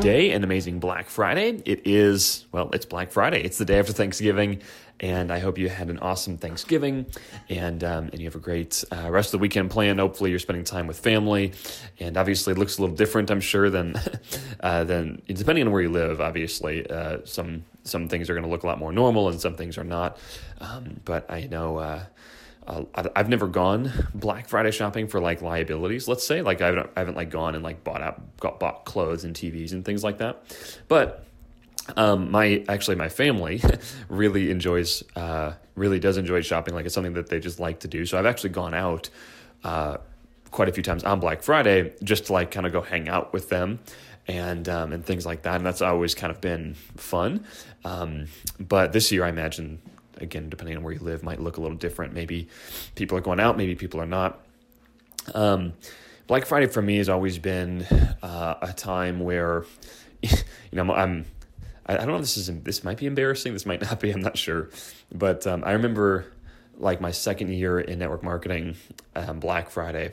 day, an amazing Black Friday. It is, well, it's Black Friday. It's the day after Thanksgiving, and I hope you had an awesome Thanksgiving and um, and you have a great uh, rest of the weekend planned. Hopefully, you're spending time with family, and obviously, it looks a little different, I'm sure, than uh, than depending on where you live. Obviously, uh, some some things are going to look a lot more normal, and some things are not. Um, but I know. Uh, I've never gone Black Friday shopping for like liabilities. Let's say like I haven't, I haven't like gone and like bought out got bought clothes and TVs and things like that. But um, my actually my family really enjoys uh, really does enjoy shopping. Like it's something that they just like to do. So I've actually gone out uh, quite a few times on Black Friday just to like kind of go hang out with them and um, and things like that. And that's always kind of been fun. Um, but this year, I imagine again, depending on where you live, might look a little different. Maybe people are going out, maybe people are not. Um, Black Friday for me has always been uh, a time where, you know, I'm, I'm I don't know if this is this might be embarrassing. This might not be. I'm not sure, but um, I remember like my second year in network marketing, um, Black Friday.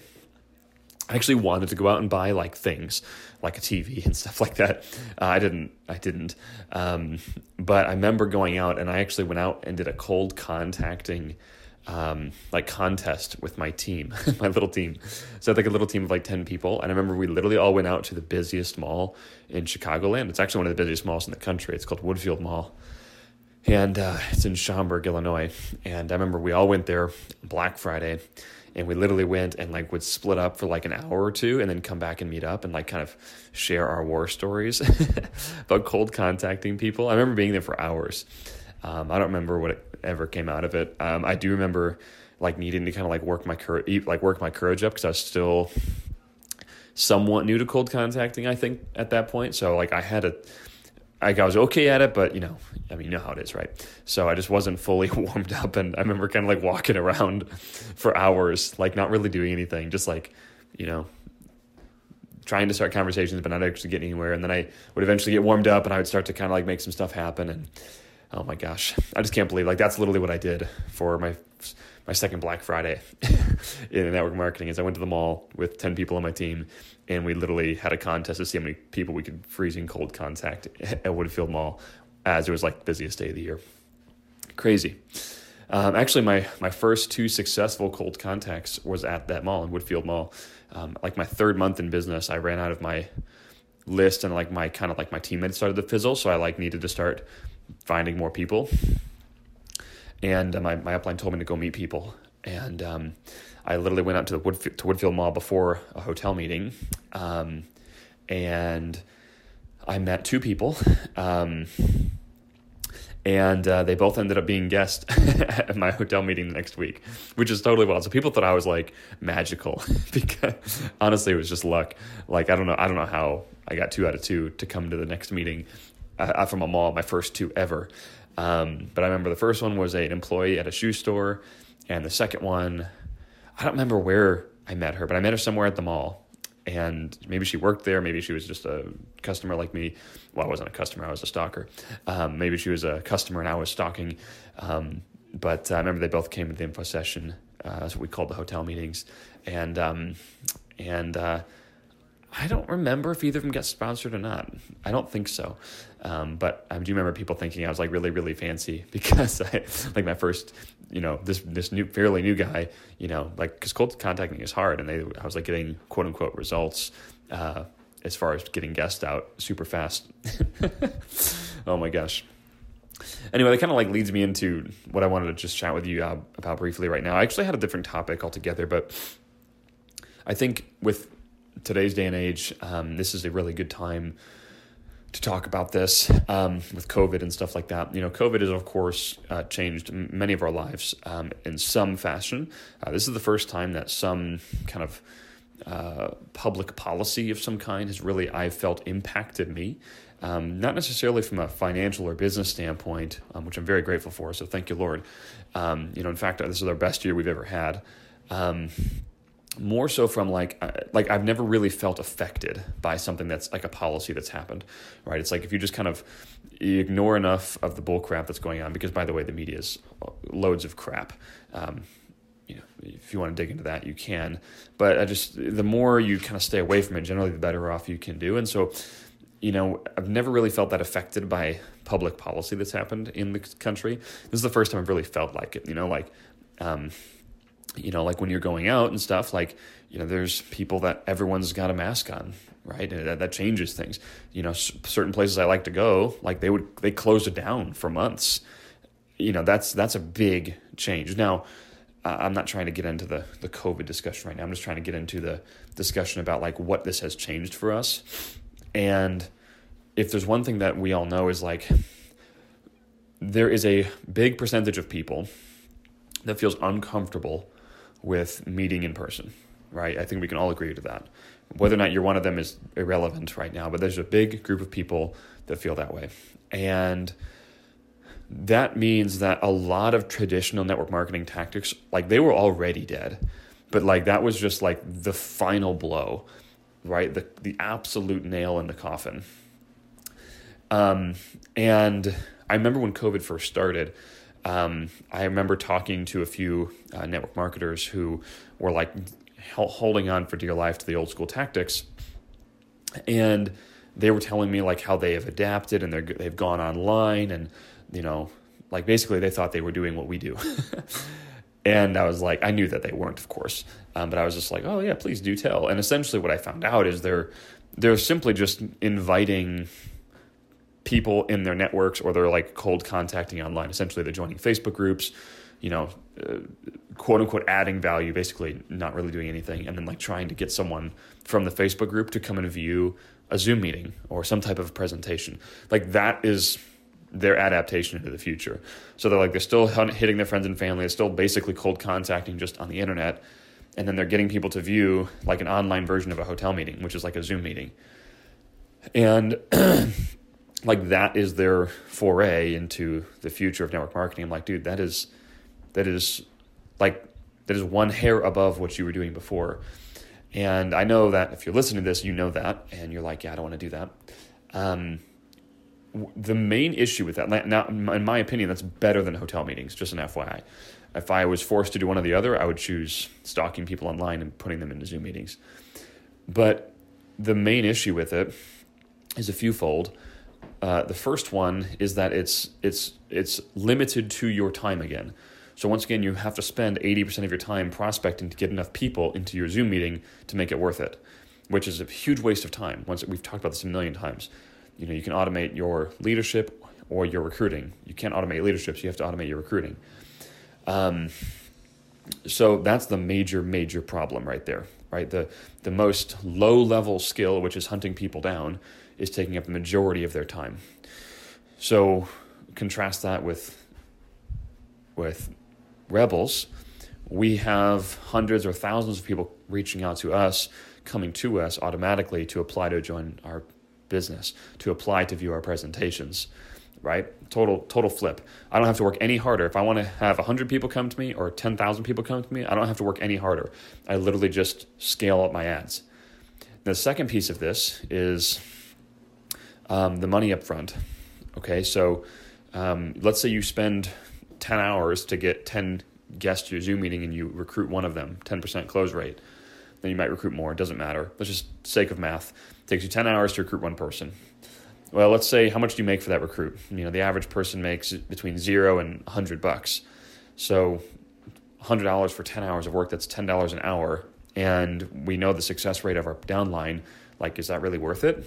I actually wanted to go out and buy like things, like a TV and stuff like that. Uh, I didn't. I didn't. Um, but I remember going out and I actually went out and did a cold contacting, um, like contest with my team, my little team. So I had like a little team of like ten people, and I remember we literally all went out to the busiest mall in Chicagoland. It's actually one of the busiest malls in the country. It's called Woodfield Mall. And uh, it's in Schaumburg, Illinois. And I remember we all went there Black Friday and we literally went and like would split up for like an hour or two and then come back and meet up and like kind of share our war stories about cold contacting people. I remember being there for hours. Um, I don't remember what ever came out of it. Um, I do remember like needing to kind of like work my courage, like work my courage up because I was still somewhat new to cold contacting. I think at that point, so like I had to I was okay at it, but you know, I mean, you know how it is, right? So I just wasn't fully warmed up, and I remember kind of like walking around for hours, like not really doing anything, just like you know, trying to start conversations, but not actually getting anywhere. And then I would eventually get warmed up, and I would start to kind of like make some stuff happen. And oh my gosh, I just can't believe like that's literally what I did for my my second Black Friday in network marketing. Is I went to the mall with ten people on my team and we literally had a contest to see how many people we could freezing cold contact at Woodfield Mall as it was like the busiest day of the year. Crazy. Um, actually, my, my first two successful cold contacts was at that mall in Woodfield Mall. Um, like my third month in business, I ran out of my list and like my kind of like my teammates started to fizzle. So I like needed to start finding more people. And uh, my, my upline told me to go meet people. And um, I literally went out to the Woodfield, to Woodfield Mall before a hotel meeting, um, and I met two people. Um, and uh, they both ended up being guests at my hotel meeting the next week, which is totally wild. So people thought I was like magical because honestly, it was just luck. Like I don't know, I don't know how I got two out of two to come to the next meeting uh, from a mall, my first two ever. Um, but I remember the first one was an employee at a shoe store, and the second one I don't remember where I met her, but I met her somewhere at the mall. and maybe she worked there, maybe she was just a customer like me. Well, I wasn't a customer; I was a stalker. Um, maybe she was a customer and I was stalking. Um, but uh, I remember they both came to the info session. Uh, that's what we called the hotel meetings, and um, and uh, I don't remember if either of them got sponsored or not. I don't think so. Um, but I do remember people thinking I was like really, really fancy because I, like my first, you know, this, this new, fairly new guy, you know, like, cause cold contacting is hard and they, I was like getting quote unquote results, uh, as far as getting guests out super fast. oh my gosh. Anyway, that kind of like leads me into what I wanted to just chat with you about briefly right now. I actually had a different topic altogether, but I think with today's day and age, um, this is a really good time to talk about this um, with COVID and stuff like that. You know, COVID has, of course, uh, changed many of our lives um, in some fashion. Uh, this is the first time that some kind of uh, public policy of some kind has really, I've felt, impacted me. Um, not necessarily from a financial or business standpoint, um, which I'm very grateful for. So thank you, Lord. Um, you know, in fact, this is our best year we've ever had. More so from like uh, like I've never really felt affected by something that's like a policy that's happened, right? It's like if you just kind of ignore enough of the bull crap that's going on, because by the way, the media is loads of crap. Um, you know, if you want to dig into that, you can. But I just the more you kind of stay away from it, generally, the better off you can do. And so, you know, I've never really felt that affected by public policy that's happened in the country. This is the first time I've really felt like it. You know, like. Um, you know, like when you're going out and stuff, like, you know, there's people that everyone's got a mask on, right? That, that changes things. You know, certain places I like to go, like they would, they closed it down for months. You know, that's, that's a big change. Now, I'm not trying to get into the, the COVID discussion right now. I'm just trying to get into the discussion about like what this has changed for us. And if there's one thing that we all know is like, there is a big percentage of people that feels uncomfortable with meeting in person, right? I think we can all agree to that. Whether or not you're one of them is irrelevant right now, but there's a big group of people that feel that way. And that means that a lot of traditional network marketing tactics, like they were already dead, but like that was just like the final blow, right? The, the absolute nail in the coffin. Um, and I remember when COVID first started, um, I remember talking to a few uh, network marketers who were like holding on for dear life to the old school tactics, and they were telling me like how they have adapted and they've gone online and you know like basically they thought they were doing what we do. and I was like, I knew that they weren't, of course, um, but I was just like, oh yeah, please do tell. And essentially, what I found out is they're they're simply just inviting people in their networks or they're like cold contacting online. Essentially, they're joining Facebook groups, you know, uh, quote unquote adding value, basically not really doing anything, and then like trying to get someone from the Facebook group to come and view a Zoom meeting or some type of presentation. Like that is their adaptation into the future. So they're like they're still hitting their friends and family. They're still basically cold contacting just on the internet, and then they're getting people to view like an online version of a hotel meeting, which is like a Zoom meeting. And like that is their foray into the future of network marketing. I'm like, dude, that is that is like that is one hair above what you were doing before. And I know that if you're listening to this, you know that, and you're like, yeah, I don't want to do that. Um, the main issue with that, now, in my opinion, that's better than hotel meetings. Just an FYI. If I was forced to do one or the other, I would choose stalking people online and putting them into Zoom meetings. But the main issue with it is a few fold. Uh, the first one is that it's it's it's limited to your time again. So once again, you have to spend 80% of your time prospecting to get enough people into your Zoom meeting to make it worth it, which is a huge waste of time. Once we've talked about this a million times. You know, you can automate your leadership or your recruiting. You can't automate leadership, so you have to automate your recruiting. Um, so that's the major, major problem right there. Right, the the most low level skill, which is hunting people down, is taking up the majority of their time. So contrast that with with rebels. We have hundreds or thousands of people reaching out to us, coming to us automatically to apply to join our business, to apply to view our presentations right? Total total flip. I don't have to work any harder. If I want to have 100 people come to me or 10,000 people come to me, I don't have to work any harder. I literally just scale up my ads. The second piece of this is um, the money up front. Okay, so um, let's say you spend 10 hours to get 10 guests to your Zoom meeting and you recruit one of them, 10% close rate. Then you might recruit more. It doesn't matter. Let's just sake of math. It takes you 10 hours to recruit one person. Well, let's say how much do you make for that recruit? You know, the average person makes between zero and 100 bucks. So $100 for 10 hours of work, that's $10 an hour. And we know the success rate of our downline. Like, is that really worth it?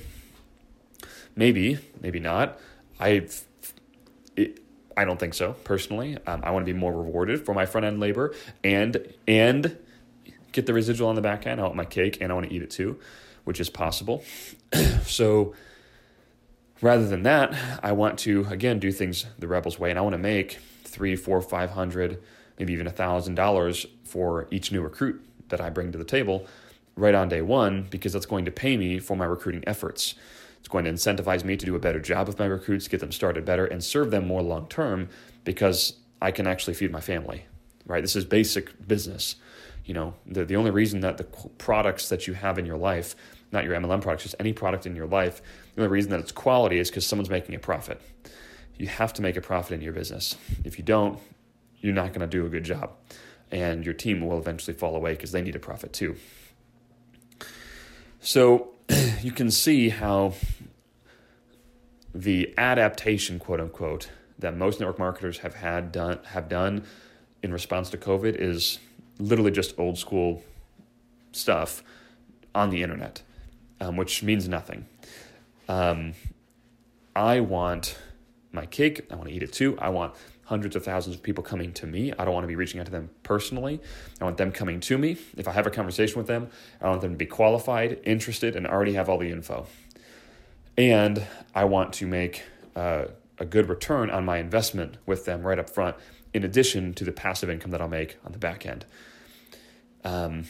Maybe, maybe not. I, I don't think so personally. Um, I want to be more rewarded for my front end labor and and get the residual on the back end. I want my cake and I want to eat it too, which is possible. so rather than that, I want to again do things the rebels way, and I want to make three, four, five hundred, maybe even a thousand dollars for each new recruit that I bring to the table right on day one because that's going to pay me for my recruiting efforts. It's going to incentivize me to do a better job with my recruits, get them started better, and serve them more long term because I can actually feed my family. Right? This is basic business. You know, the, the only reason that the products that you have in your life, not your MLM products, just any product in your life, the only reason that it's quality is because someone's making a profit. You have to make a profit in your business. If you don't, you're not going to do a good job. And your team will eventually fall away because they need a profit too. So you can see how the adaptation, quote unquote, that most network marketers have had done have done in response to COVID is literally just old school stuff on the internet, um, which means nothing. Um, I want my cake. I want to eat it too. I want hundreds of thousands of people coming to me. I don't want to be reaching out to them personally. I want them coming to me. If I have a conversation with them, I want them to be qualified, interested, and already have all the info. And I want to make uh, a good return on my investment with them right up front, in addition to the passive income that I'll make on the back end. Um,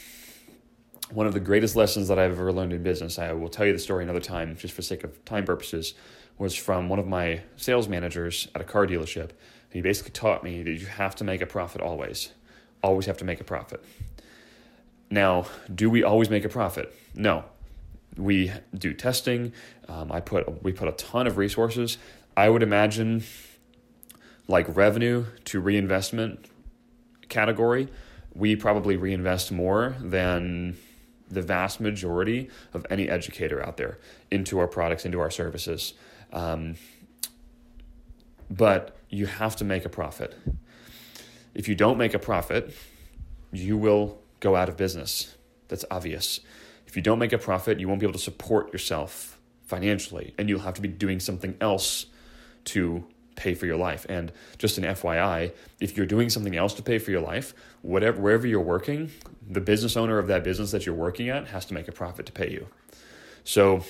one of the greatest lessons that I've ever learned in business, I will tell you the story another time, just for sake of time purposes, was from one of my sales managers at a car dealership he basically taught me that you have to make a profit always. Always have to make a profit. Now, do we always make a profit? No. We do testing. Um, I put we put a ton of resources. I would imagine like revenue to reinvestment category, we probably reinvest more than the vast majority of any educator out there into our products, into our services. Um, but you have to make a profit. If you don't make a profit, you will go out of business. That's obvious. If you don't make a profit, you won't be able to support yourself financially, and you'll have to be doing something else to pay for your life. And just an FYI, if you're doing something else to pay for your life, whatever wherever you're working, the business owner of that business that you're working at has to make a profit to pay you. So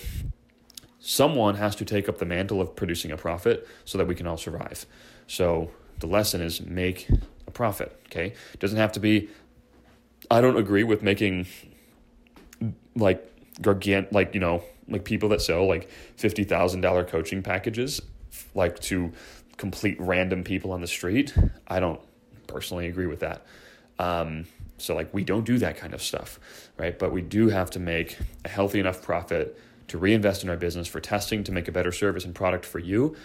someone has to take up the mantle of producing a profit so that we can all survive. So the lesson is make a profit, okay? It doesn't have to be I don't agree with making like gargant like, you know, like people that sell like $50,000 coaching packages like to complete random people on the street. I don't personally agree with that. Um, so like we don't do that kind of stuff, right? But we do have to make a healthy enough profit to reinvest in our business for testing to make a better service and product for you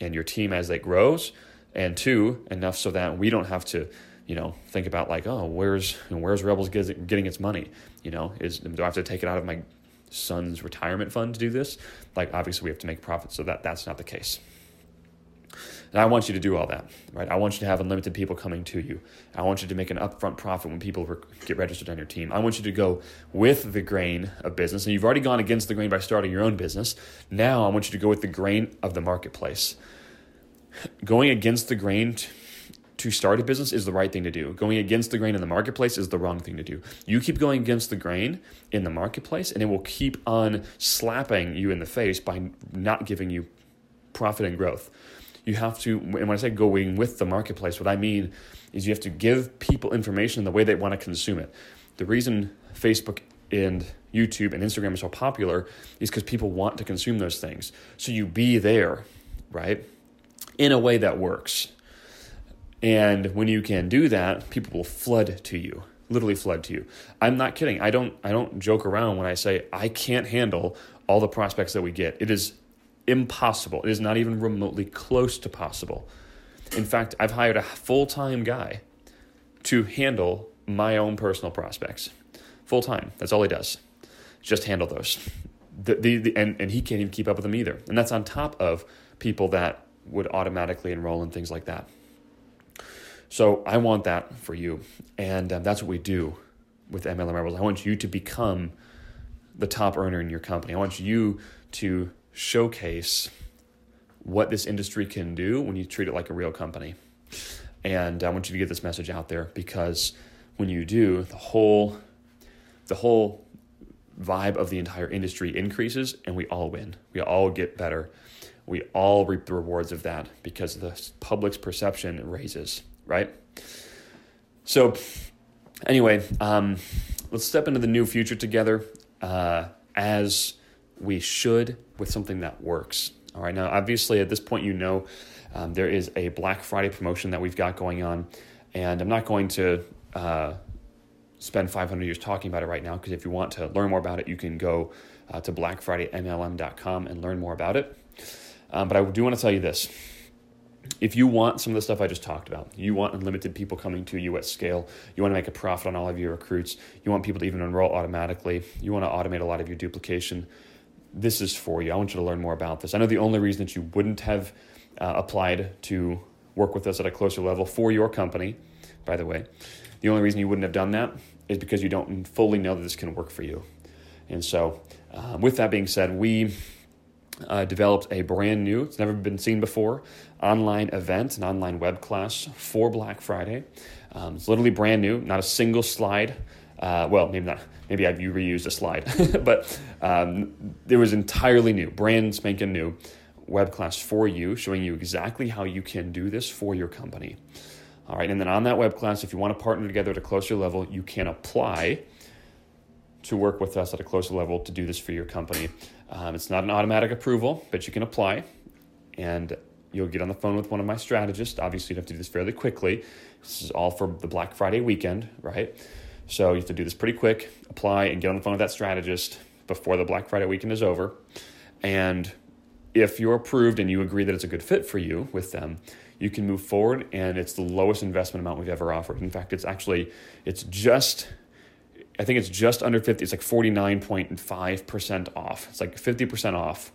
and your team as it grows. And two, enough so that we don't have to, you know, think about like, oh, where's where's Rebels getting its money? You know, is do I have to take it out of my son's retirement fund to do this? Like, obviously, we have to make profit, so that that's not the case. And I want you to do all that, right? I want you to have unlimited people coming to you. I want you to make an upfront profit when people get registered on your team. I want you to go with the grain of business. And you've already gone against the grain by starting your own business. Now I want you to go with the grain of the marketplace. Going against the grain to start a business is the right thing to do. Going against the grain in the marketplace is the wrong thing to do. You keep going against the grain in the marketplace, and it will keep on slapping you in the face by not giving you profit and growth you have to, and when I say going with the marketplace, what I mean is you have to give people information in the way they want to consume it. The reason Facebook and YouTube and Instagram are so popular is because people want to consume those things. So you be there, right? In a way that works. And when you can do that, people will flood to you. literally flood to you. I'm not kidding. I don't I don't joke around when I say I can't handle all the prospects that we get. It is impossible. It is not even remotely close to possible. In fact, I've hired a full-time guy to handle my own personal prospects. Full time. That's all he does. Just handle those. The, the, the, and, and he can't even keep up with them either. And that's on top of people that would automatically enroll in things like that. So I want that for you. And um, that's what we do with MLM Rebels. I want you to become the top earner in your company. I want you to showcase what this industry can do when you treat it like a real company. And I want you to get this message out there because when you do, the whole the whole vibe of the entire industry increases and we all win. We all get better. We all reap the rewards of that because the public's perception raises right? So, anyway, um, let's step into the new future together uh, as we should with something that works. All right, now, obviously, at this point, you know um, there is a Black Friday promotion that we've got going on, and I'm not going to. Uh, spend 500 years talking about it right now because if you want to learn more about it, you can go uh, to blackfridaymlm.com and learn more about it. Um, but I do want to tell you this if you want some of the stuff I just talked about, you want unlimited people coming to you at scale, you want to make a profit on all of your recruits, you want people to even enroll automatically, you want to automate a lot of your duplication, this is for you. I want you to learn more about this. I know the only reason that you wouldn't have uh, applied to work with us at a closer level for your company, by the way, the only reason you wouldn't have done that is because you don't fully know that this can work for you. And so, uh, with that being said, we uh, developed a brand new, it's never been seen before, online event, an online web class for Black Friday. Um, it's literally brand new, not a single slide. Uh, well, maybe not. Maybe I've reused a slide, but um, it was entirely new, brand spanking new web class for you, showing you exactly how you can do this for your company. All right, and then on that web class, if you want to partner together at a closer level, you can apply to work with us at a closer level to do this for your company. Um, it's not an automatic approval, but you can apply and you'll get on the phone with one of my strategists. Obviously, you have to do this fairly quickly. This is all for the Black Friday weekend, right? So you have to do this pretty quick, apply and get on the phone with that strategist before the Black Friday weekend is over. And if you're approved and you agree that it's a good fit for you with them, you can move forward and it's the lowest investment amount we've ever offered. In fact, it's actually it's just I think it's just under 50. It's like 49.5% off. It's like 50% off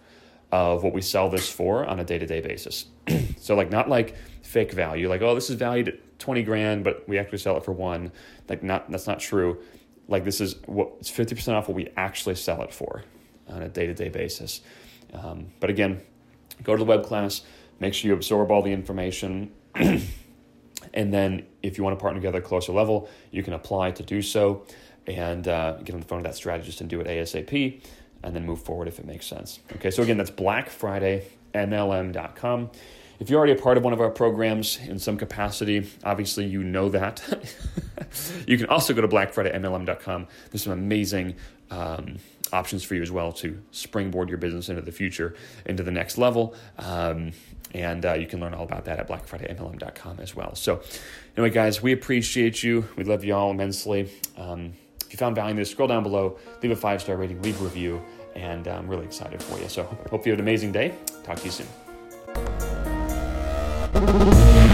of what we sell this for on a day to day basis. so, like, not like fake value, like, oh, this is valued 20 grand, but we actually sell it for one. Like, not that's not true. Like, this is what it's 50% off what we actually sell it for on a day to day basis. Um, but again, go to the web class, make sure you absorb all the information. and then, if you want to partner together closer level, you can apply to do so and uh, get on the phone with that strategist and do it ASAP and then move forward if it makes sense. Okay, so again, that's blackfridaymlm.com. If you're already a part of one of our programs in some capacity, obviously you know that. you can also go to blackfridaymlm.com. There's some amazing um, options for you as well to springboard your business into the future, into the next level. Um, and uh, you can learn all about that at blackfridaymlm.com as well. So, anyway, guys, we appreciate you. We love you all immensely. Um, if you found value in this, scroll down below, leave a five star rating, leave a review, and I'm really excited for you. So, hope you have an amazing day. Talk to you soon. Música